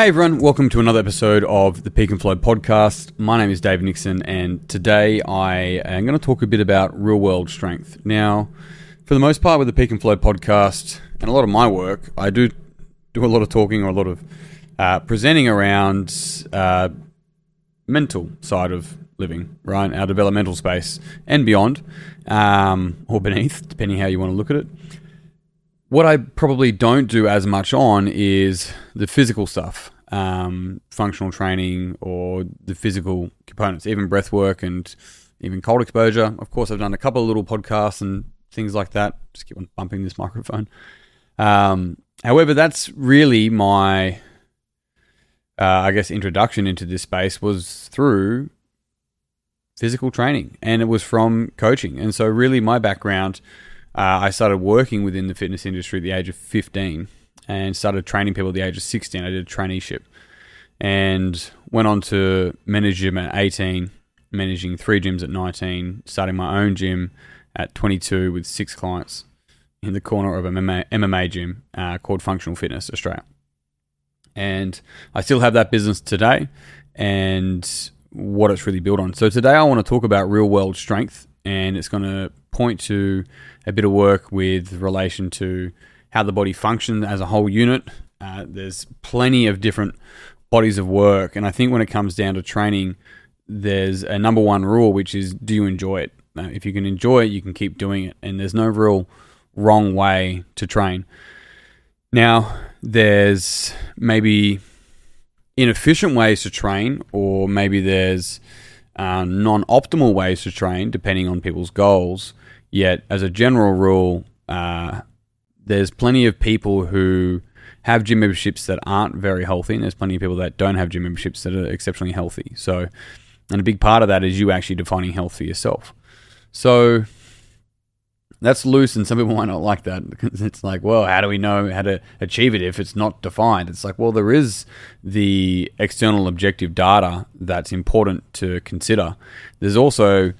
Hey everyone, welcome to another episode of the Peak and Flow podcast. My name is Dave Nixon, and today I am going to talk a bit about real world strength. Now, for the most part, with the Peak and Flow podcast and a lot of my work, I do do a lot of talking or a lot of uh, presenting around uh, mental side of living, right? Our developmental space and beyond, um, or beneath, depending how you want to look at it. What I probably don't do as much on is the physical stuff, um, functional training or the physical components, even breath work and even cold exposure. Of course, I've done a couple of little podcasts and things like that. Just keep on bumping this microphone. Um, however, that's really my, uh, I guess, introduction into this space was through physical training and it was from coaching. And so, really, my background uh, I started working within the fitness industry at the age of 15 and started training people at the age of 16. I did a traineeship and went on to manage gym at 18, managing three gyms at 19, starting my own gym at 22 with six clients in the corner of a MMA, MMA gym uh, called Functional Fitness Australia. And I still have that business today and what it's really built on. So today I want to talk about real world strength and it's going to point to a bit of work with relation to how the body functions as a whole unit. Uh, there's plenty of different bodies of work, and I think when it comes down to training, there's a number one rule, which is do you enjoy it? If you can enjoy it, you can keep doing it, and there's no real wrong way to train. Now, there's maybe inefficient ways to train, or maybe there's uh, non optimal ways to train, depending on people's goals. Yet, as a general rule, uh, there's plenty of people who have gym memberships that aren't very healthy, and there's plenty of people that don't have gym memberships that are exceptionally healthy. So, and a big part of that is you actually defining health for yourself. So, that's loose, and some people might not like that because it's like, well, how do we know how to achieve it if it's not defined? It's like, well, there is the external objective data that's important to consider. There's also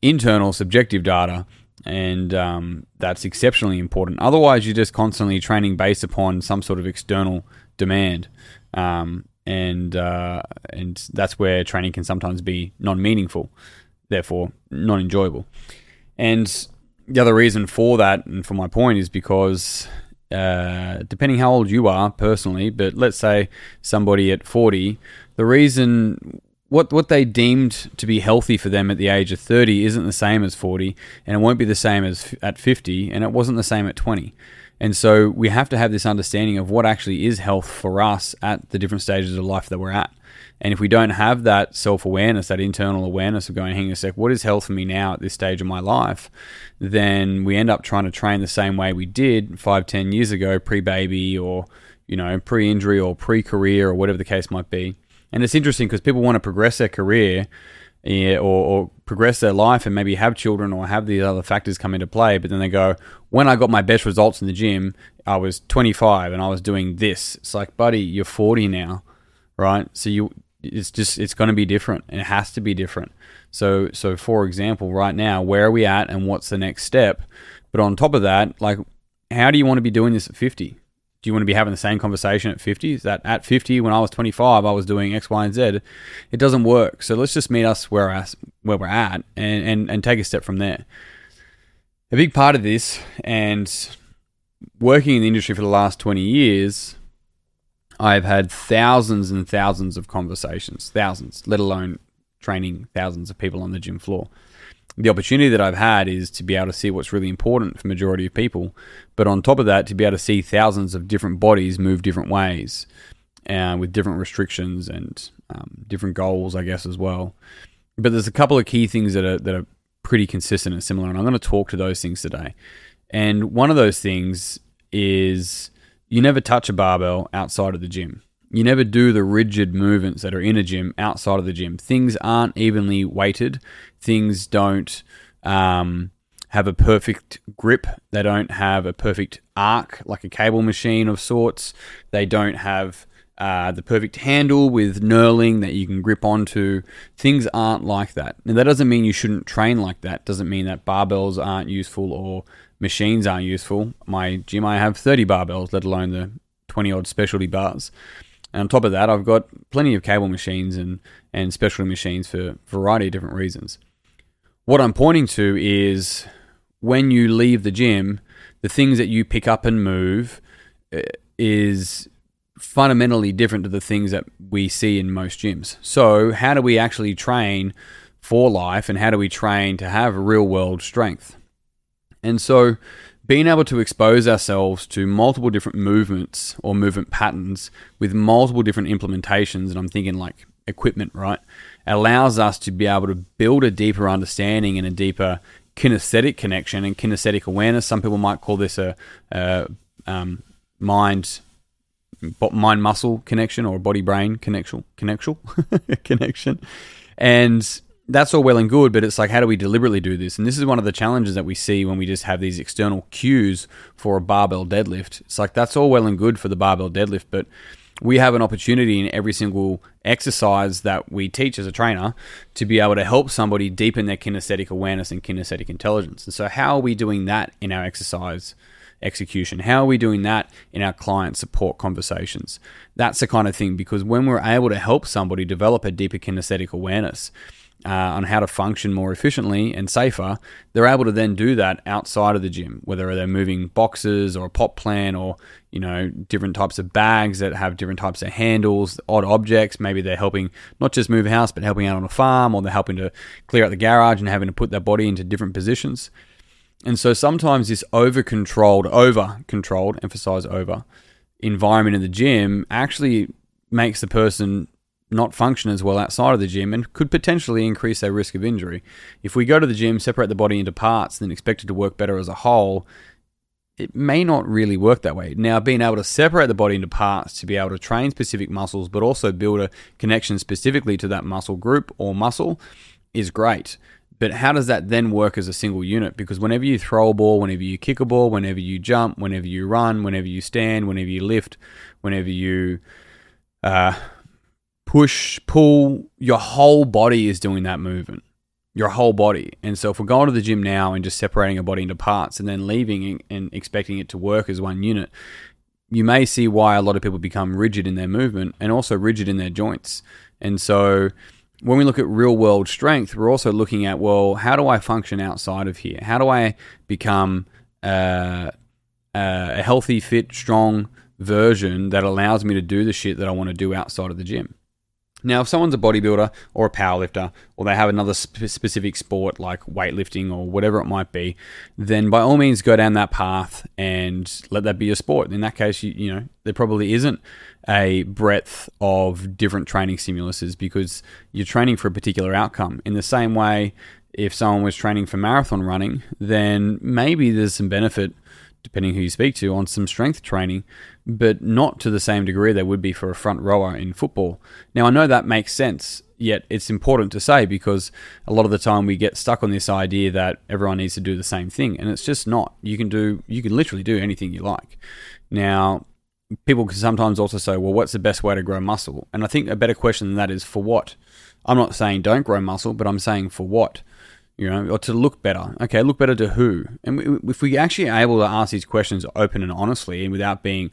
internal subjective data and um, that's exceptionally important. Otherwise, you're just constantly training based upon some sort of external demand, um, and uh, and that's where training can sometimes be non-meaningful, therefore non-enjoyable. And the other reason for that, and for my point, is because uh, depending how old you are personally, but let's say somebody at 40, the reason what what they deemed to be healthy for them at the age of 30 isn't the same as 40 and it won't be the same as at 50 and it wasn't the same at 20 and so we have to have this understanding of what actually is health for us at the different stages of life that we're at and if we don't have that self-awareness that internal awareness of going hang a sec what is health for me now at this stage of my life then we end up trying to train the same way we did five ten years ago pre-baby or you know pre-injury or pre-career or whatever the case might be and it's interesting because people want to progress their career or, or, progress their life and maybe have children or have these other factors come into play. But then they go, when I got my best results in the gym, I was 25 and I was doing this. It's like, buddy, you're 40 now, right? So you, it's just, it's going to be different. It has to be different. So, so for example, right now, where are we at and what's the next step? But on top of that, like, how do you want to be doing this at 50? do you want to be having the same conversation at 50? Is that at 50, when I was 25, I was doing X, Y, and Z? It doesn't work. So let's just meet us where, us, where we're at and, and, and take a step from there. A big part of this, and working in the industry for the last 20 years, I've had thousands and thousands of conversations, thousands, let alone training thousands of people on the gym floor the opportunity that I've had is to be able to see what's really important for majority of people, but on top of that, to be able to see thousands of different bodies move different ways, uh, with different restrictions and um, different goals, I guess as well. But there's a couple of key things that are that are pretty consistent and similar, and I'm going to talk to those things today. And one of those things is you never touch a barbell outside of the gym. You never do the rigid movements that are in a gym outside of the gym. Things aren't evenly weighted. Things don't um, have a perfect grip. They don't have a perfect arc like a cable machine of sorts. They don't have uh, the perfect handle with knurling that you can grip onto. Things aren't like that. And that doesn't mean you shouldn't train like that. Doesn't mean that barbells aren't useful or machines aren't useful. My gym, I have 30 barbells, let alone the 20 odd specialty bars. And on top of that, I've got plenty of cable machines and, and specialty machines for a variety of different reasons. What I'm pointing to is when you leave the gym, the things that you pick up and move eh, is fundamentally different to the things that we see in most gyms. So, how do we actually train for life and how do we train to have real world strength? And so, being able to expose ourselves to multiple different movements or movement patterns with multiple different implementations, and I'm thinking like equipment, right, allows us to be able to build a deeper understanding and a deeper kinesthetic connection and kinesthetic awareness. Some people might call this a, a um, mind mind muscle connection or body brain connection connection connection and that's all well and good, but it's like, how do we deliberately do this? And this is one of the challenges that we see when we just have these external cues for a barbell deadlift. It's like, that's all well and good for the barbell deadlift, but we have an opportunity in every single exercise that we teach as a trainer to be able to help somebody deepen their kinesthetic awareness and kinesthetic intelligence. And so, how are we doing that in our exercise execution? How are we doing that in our client support conversations? That's the kind of thing because when we're able to help somebody develop a deeper kinesthetic awareness, uh, on how to function more efficiently and safer, they're able to then do that outside of the gym, whether they're moving boxes or a pot plant or you know different types of bags that have different types of handles, odd objects. Maybe they're helping not just move a house, but helping out on a farm, or they're helping to clear out the garage and having to put their body into different positions. And so sometimes this over controlled, over controlled, emphasize over environment in the gym actually makes the person not function as well outside of the gym and could potentially increase their risk of injury. If we go to the gym, separate the body into parts, then expect it to work better as a whole, it may not really work that way. Now, being able to separate the body into parts to be able to train specific muscles, but also build a connection specifically to that muscle group or muscle is great. But how does that then work as a single unit? Because whenever you throw a ball, whenever you kick a ball, whenever you jump, whenever you run, whenever you stand, whenever you lift, whenever you uh, push, pull, your whole body is doing that movement. Your whole body. And so if we're going to the gym now and just separating a body into parts and then leaving and expecting it to work as one unit, you may see why a lot of people become rigid in their movement and also rigid in their joints. And so when we look at real world strength, we're also looking at, well, how do I function outside of here? How do I become uh, uh, a healthy, fit, strong version that allows me to do the shit that I want to do outside of the gym? Now, if someone's a bodybuilder or a powerlifter, or they have another sp- specific sport like weightlifting or whatever it might be, then by all means go down that path and let that be your sport. In that case, you, you know there probably isn't a breadth of different training stimuluses because you're training for a particular outcome. In the same way, if someone was training for marathon running, then maybe there's some benefit depending who you speak to, on some strength training, but not to the same degree they would be for a front rower in football. Now, I know that makes sense, yet it's important to say because a lot of the time we get stuck on this idea that everyone needs to do the same thing, and it's just not. You can do, you can literally do anything you like. Now, people can sometimes also say, well, what's the best way to grow muscle? And I think a better question than that is for what? I'm not saying don't grow muscle, but I'm saying for what? You know, or to look better. Okay, look better to who? And if we actually are able to ask these questions open and honestly, and without being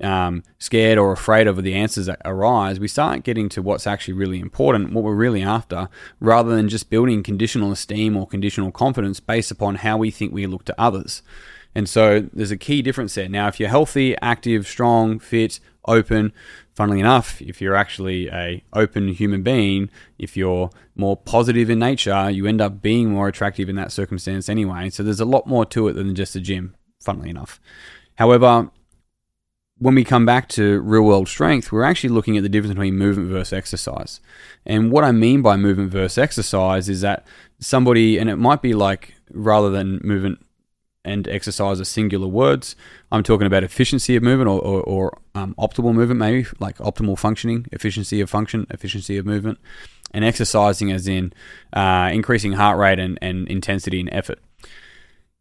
um, scared or afraid of the answers that arise, we start getting to what's actually really important, what we're really after, rather than just building conditional esteem or conditional confidence based upon how we think we look to others. And so there's a key difference there. Now, if you're healthy, active, strong, fit, open, funnily enough, if you're actually a open human being, if you're more positive in nature, you end up being more attractive in that circumstance anyway. So there's a lot more to it than just a gym, funnily enough. However, when we come back to real world strength, we're actually looking at the difference between movement versus exercise. And what I mean by movement versus exercise is that somebody, and it might be like rather than movement and exercise are singular words. I'm talking about efficiency of movement or, or, or um, optimal movement, maybe like optimal functioning, efficiency of function, efficiency of movement, and exercising as in uh, increasing heart rate and, and intensity and effort.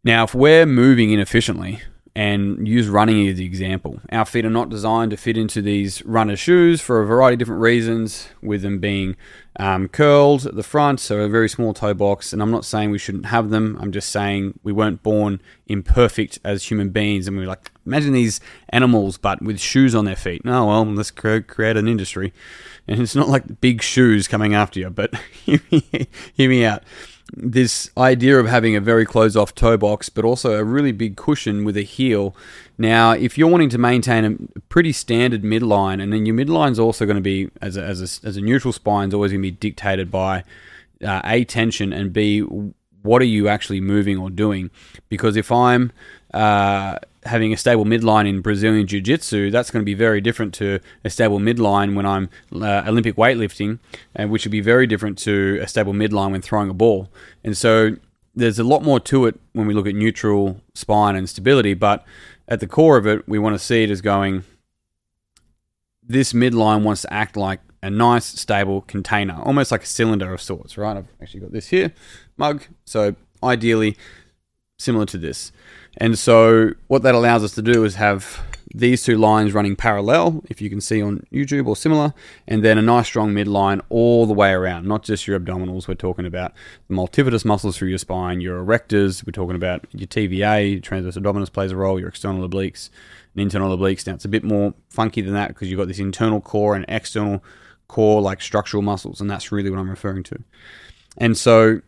Now, if we're moving inefficiently, and use running as the example. Our feet are not designed to fit into these runner shoes for a variety of different reasons, with them being um, curled at the front, so a very small toe box. And I'm not saying we shouldn't have them. I'm just saying we weren't born imperfect as human beings, and we are like imagine these animals, but with shoes on their feet. No, well, let's create an industry, and it's not like big shoes coming after you. But hear me out this idea of having a very closed off toe box, but also a really big cushion with a heel. Now, if you're wanting to maintain a pretty standard midline, and then your midline is also going to be, as a, as a, as a neutral spine, is always going to be dictated by uh, A, tension, and B, what are you actually moving or doing? Because if I'm uh, having a stable midline in Brazilian Jiu Jitsu, that's going to be very different to a stable midline when I'm uh, Olympic weightlifting, and which would be very different to a stable midline when throwing a ball. And so there's a lot more to it when we look at neutral spine and stability, but at the core of it, we want to see it as going this midline wants to act like a nice, stable container, almost like a cylinder of sorts, right? I've actually got this here, mug. So ideally, similar to this. And so what that allows us to do is have these two lines running parallel, if you can see on YouTube or similar, and then a nice strong midline all the way around, not just your abdominals. We're talking about the multifidus muscles through your spine, your erectors, we're talking about your TVA, transverse abdominis plays a role, your external obliques, and internal obliques. Now, it's a bit more funky than that because you've got this internal core and external core, like structural muscles, and that's really what I'm referring to. And so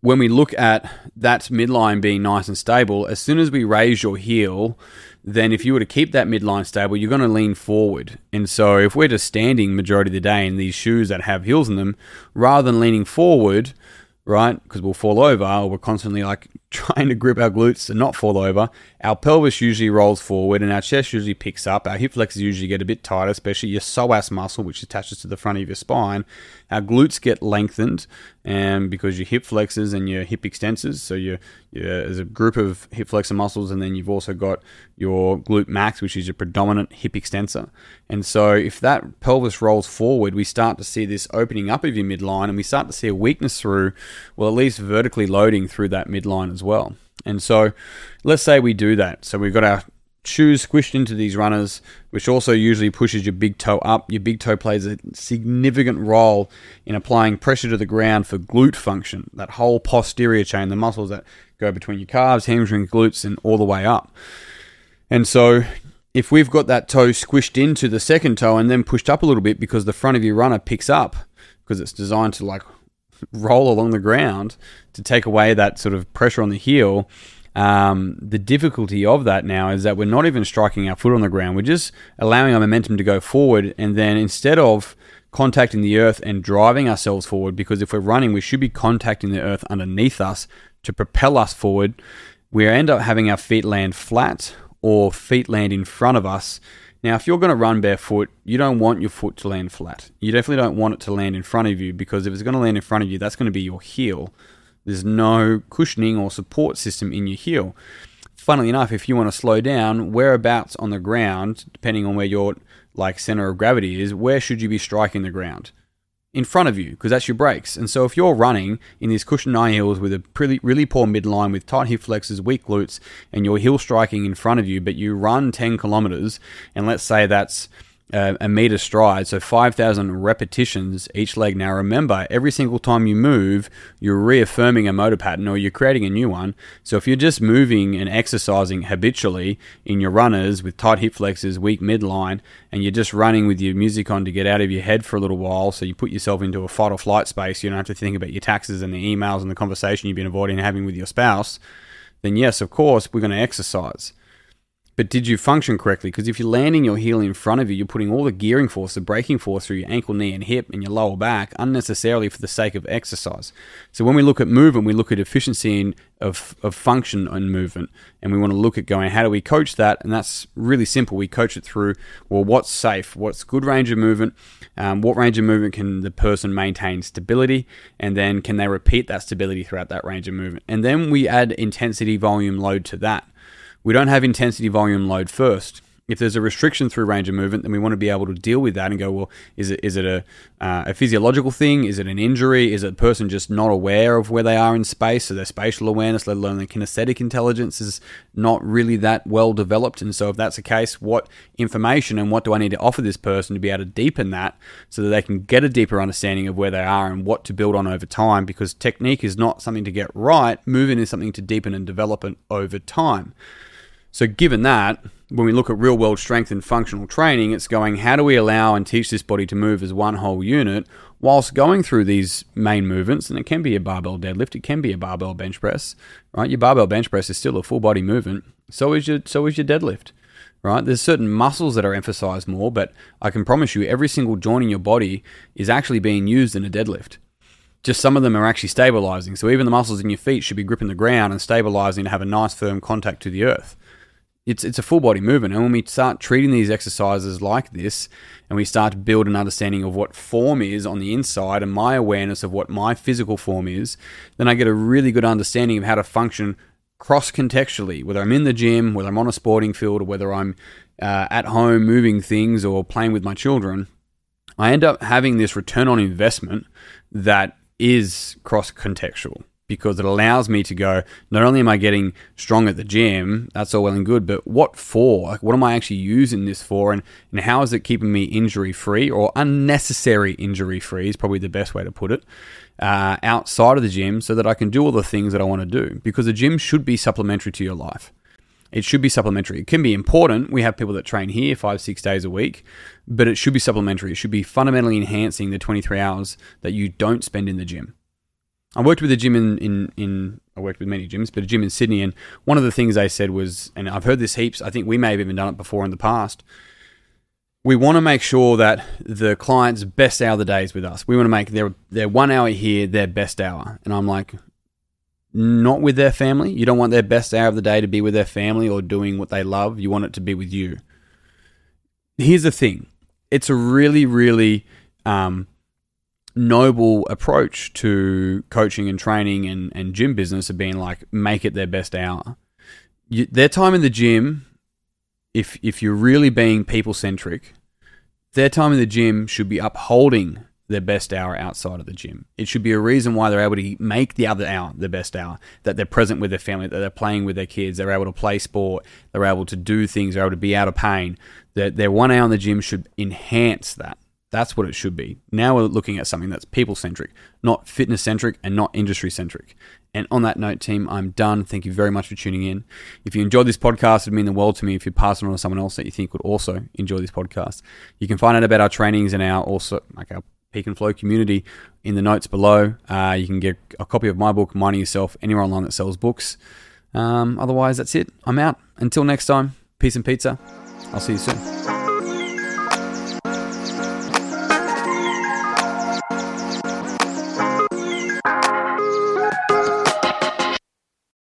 when we look at that midline being nice and stable, as soon as we raise your heel, then if you were to keep that midline stable, you're going to lean forward. And so if we're just standing majority of the day in these shoes that have heels in them, rather than leaning forward, right? Because we'll fall over, or we're constantly like trying to grip our glutes and not fall over. Our pelvis usually rolls forward, and our chest usually picks up. Our hip flexors usually get a bit tighter, especially your psoas muscle, which attaches to the front of your spine. Our glutes get lengthened, and because your hip flexors and your hip extensors, so you there's a group of hip flexor muscles, and then you've also got your glute max, which is your predominant hip extensor. And so, if that pelvis rolls forward, we start to see this opening up of your midline, and we start to see a weakness through, well, at least vertically loading through that midline as well. And so, let's say we do that. So we've got our shoes squished into these runners, which also usually pushes your big toe up. Your big toe plays a significant role in applying pressure to the ground for glute function, that whole posterior chain, the muscles that go between your calves, hamstrings, glutes, and all the way up. And so, if we've got that toe squished into the second toe and then pushed up a little bit because the front of your runner picks up, because it's designed to like roll along the ground to take away that sort of pressure on the heel um, the difficulty of that now is that we're not even striking our foot on the ground. We're just allowing our momentum to go forward. And then instead of contacting the earth and driving ourselves forward, because if we're running, we should be contacting the earth underneath us to propel us forward, we end up having our feet land flat or feet land in front of us. Now, if you're going to run barefoot, you don't want your foot to land flat. You definitely don't want it to land in front of you because if it's going to land in front of you, that's going to be your heel. There's no cushioning or support system in your heel. Funnily enough, if you want to slow down, whereabouts on the ground, depending on where your like center of gravity is, where should you be striking the ground? In front of you, because that's your brakes. And so if you're running in these cushioned high heels with a pretty, really poor midline, with tight hip flexors, weak glutes, and your heel striking in front of you, but you run 10 kilometers, and let's say that's uh, a meter stride, so 5,000 repetitions each leg. Now, remember, every single time you move, you're reaffirming a motor pattern or you're creating a new one. So, if you're just moving and exercising habitually in your runners with tight hip flexors, weak midline, and you're just running with your music on to get out of your head for a little while, so you put yourself into a fight or flight space, you don't have to think about your taxes and the emails and the conversation you've been avoiding having with your spouse, then yes, of course, we're going to exercise. But did you function correctly? Because if you're landing your heel in front of you, you're putting all the shearing force, the braking force through your ankle, knee, and hip and your lower back unnecessarily for the sake of exercise. So when we look at movement, we look at efficiency in, of, of function and movement. And we want to look at going, how do we coach that? And that's really simple. We coach it through, well, what's safe? What's good range of movement? Um, what range of movement can the person maintain stability? And then can they repeat that stability throughout that range of movement? And then we add intensity, volume, load to that. We don't have intensity volume load first. if there's a restriction through range of movement, then we want to be able to deal with that and go, well, is it is it a, uh, a physiological thing? Is it an injury? Is it a person just not aware of where they are in space? So their spatial awareness, let alone their kinesthetic intelligence, is not really that well developed. And so if that's the case, what information and what do I need to offer this person to be able to deepen that so that they can get a deeper understanding of where they are and what to build on over time? Because technique is not something to get right. moving is something to deepen and develop over time. So given that, when we look at real world strength and functional training, it's going how do we allow and teach this body to move as one whole unit whilst going through these main movements? And it can be a barbell deadlift, it can be a barbell bench press, right? Your barbell bench press is still a full body movement. So is your so is your deadlift, right? There's certain muscles that are emphasized more, but I can promise you every single joint in your body is actually being used in a deadlift. Just some of them are actually stabilizing. So even the muscles in your feet should be gripping the ground and stabilizing to have a nice firm contact to the earth it's it's a full body movement. And when we start treating these exercises like this, and we start to build an understanding of what form is on the inside, and my awareness of what my physical form is, then I get a really good understanding of how to function cross contextually. Whether I'm in the gym, whether I'm on a sporting field, or whether I'm uh, at home moving things or playing with my children, I end up having this return on investment that is cross contextual because it allows me to go, not only am I getting strong at the gym, that's all well and good, but what for? What am I actually using this for? And, and how is it keeping me injury free or unnecessary injury free is probably the best way to put it, uh, outside of the gym so that I can do all the things that I want to do? Because the gym should be supplementary to your life. It should be supplementary. It can be important. We have people that train here five, six days a week, but it should be supplementary. It should be fundamentally enhancing the 23 hours that you don't spend in the gym. I worked with a gym in, in, in I worked with many gyms, but a gym in Sydney, and one of the things they said was, and I've heard this heaps. I think we may have even done it before in the past. We want to make sure that the client's best hour of the day is with us. We want to make their their one hour here their best hour, and I'm like, not with their family. You don't want their best hour of the day to be with their family or doing what they love. You want it to be with you. Here's the thing: it's a really, really um, noble approach to coaching and training and, and gym business of being like make it their best hour. You, their time in the gym, if if you're really being people centric, their time in the gym should be upholding their best hour outside of the gym. It should be a reason why they're able to make the other hour the best hour. That they're present with their family, that they're playing with their kids, they're able to play sport, they're able to do things, they're able to be out of pain. That their one hour in the gym should enhance that. That's what it should be. Now we're looking at something that's people centric, not fitness centric and not industry centric. And on that note, team, I'm done. Thank you very much for tuning in. If you enjoyed this podcast, it'd mean the world to me if you pass it on to someone else that you think would also enjoy this podcast. You can find out about our trainings and our also like our Peak and Flow community in the notes below. Uh, you can get a copy of my book, Minding Yourself, anywhere online that sells books. Um, otherwise, that's it. I'm out. Until next time, peace and pizza. I'll see you soon.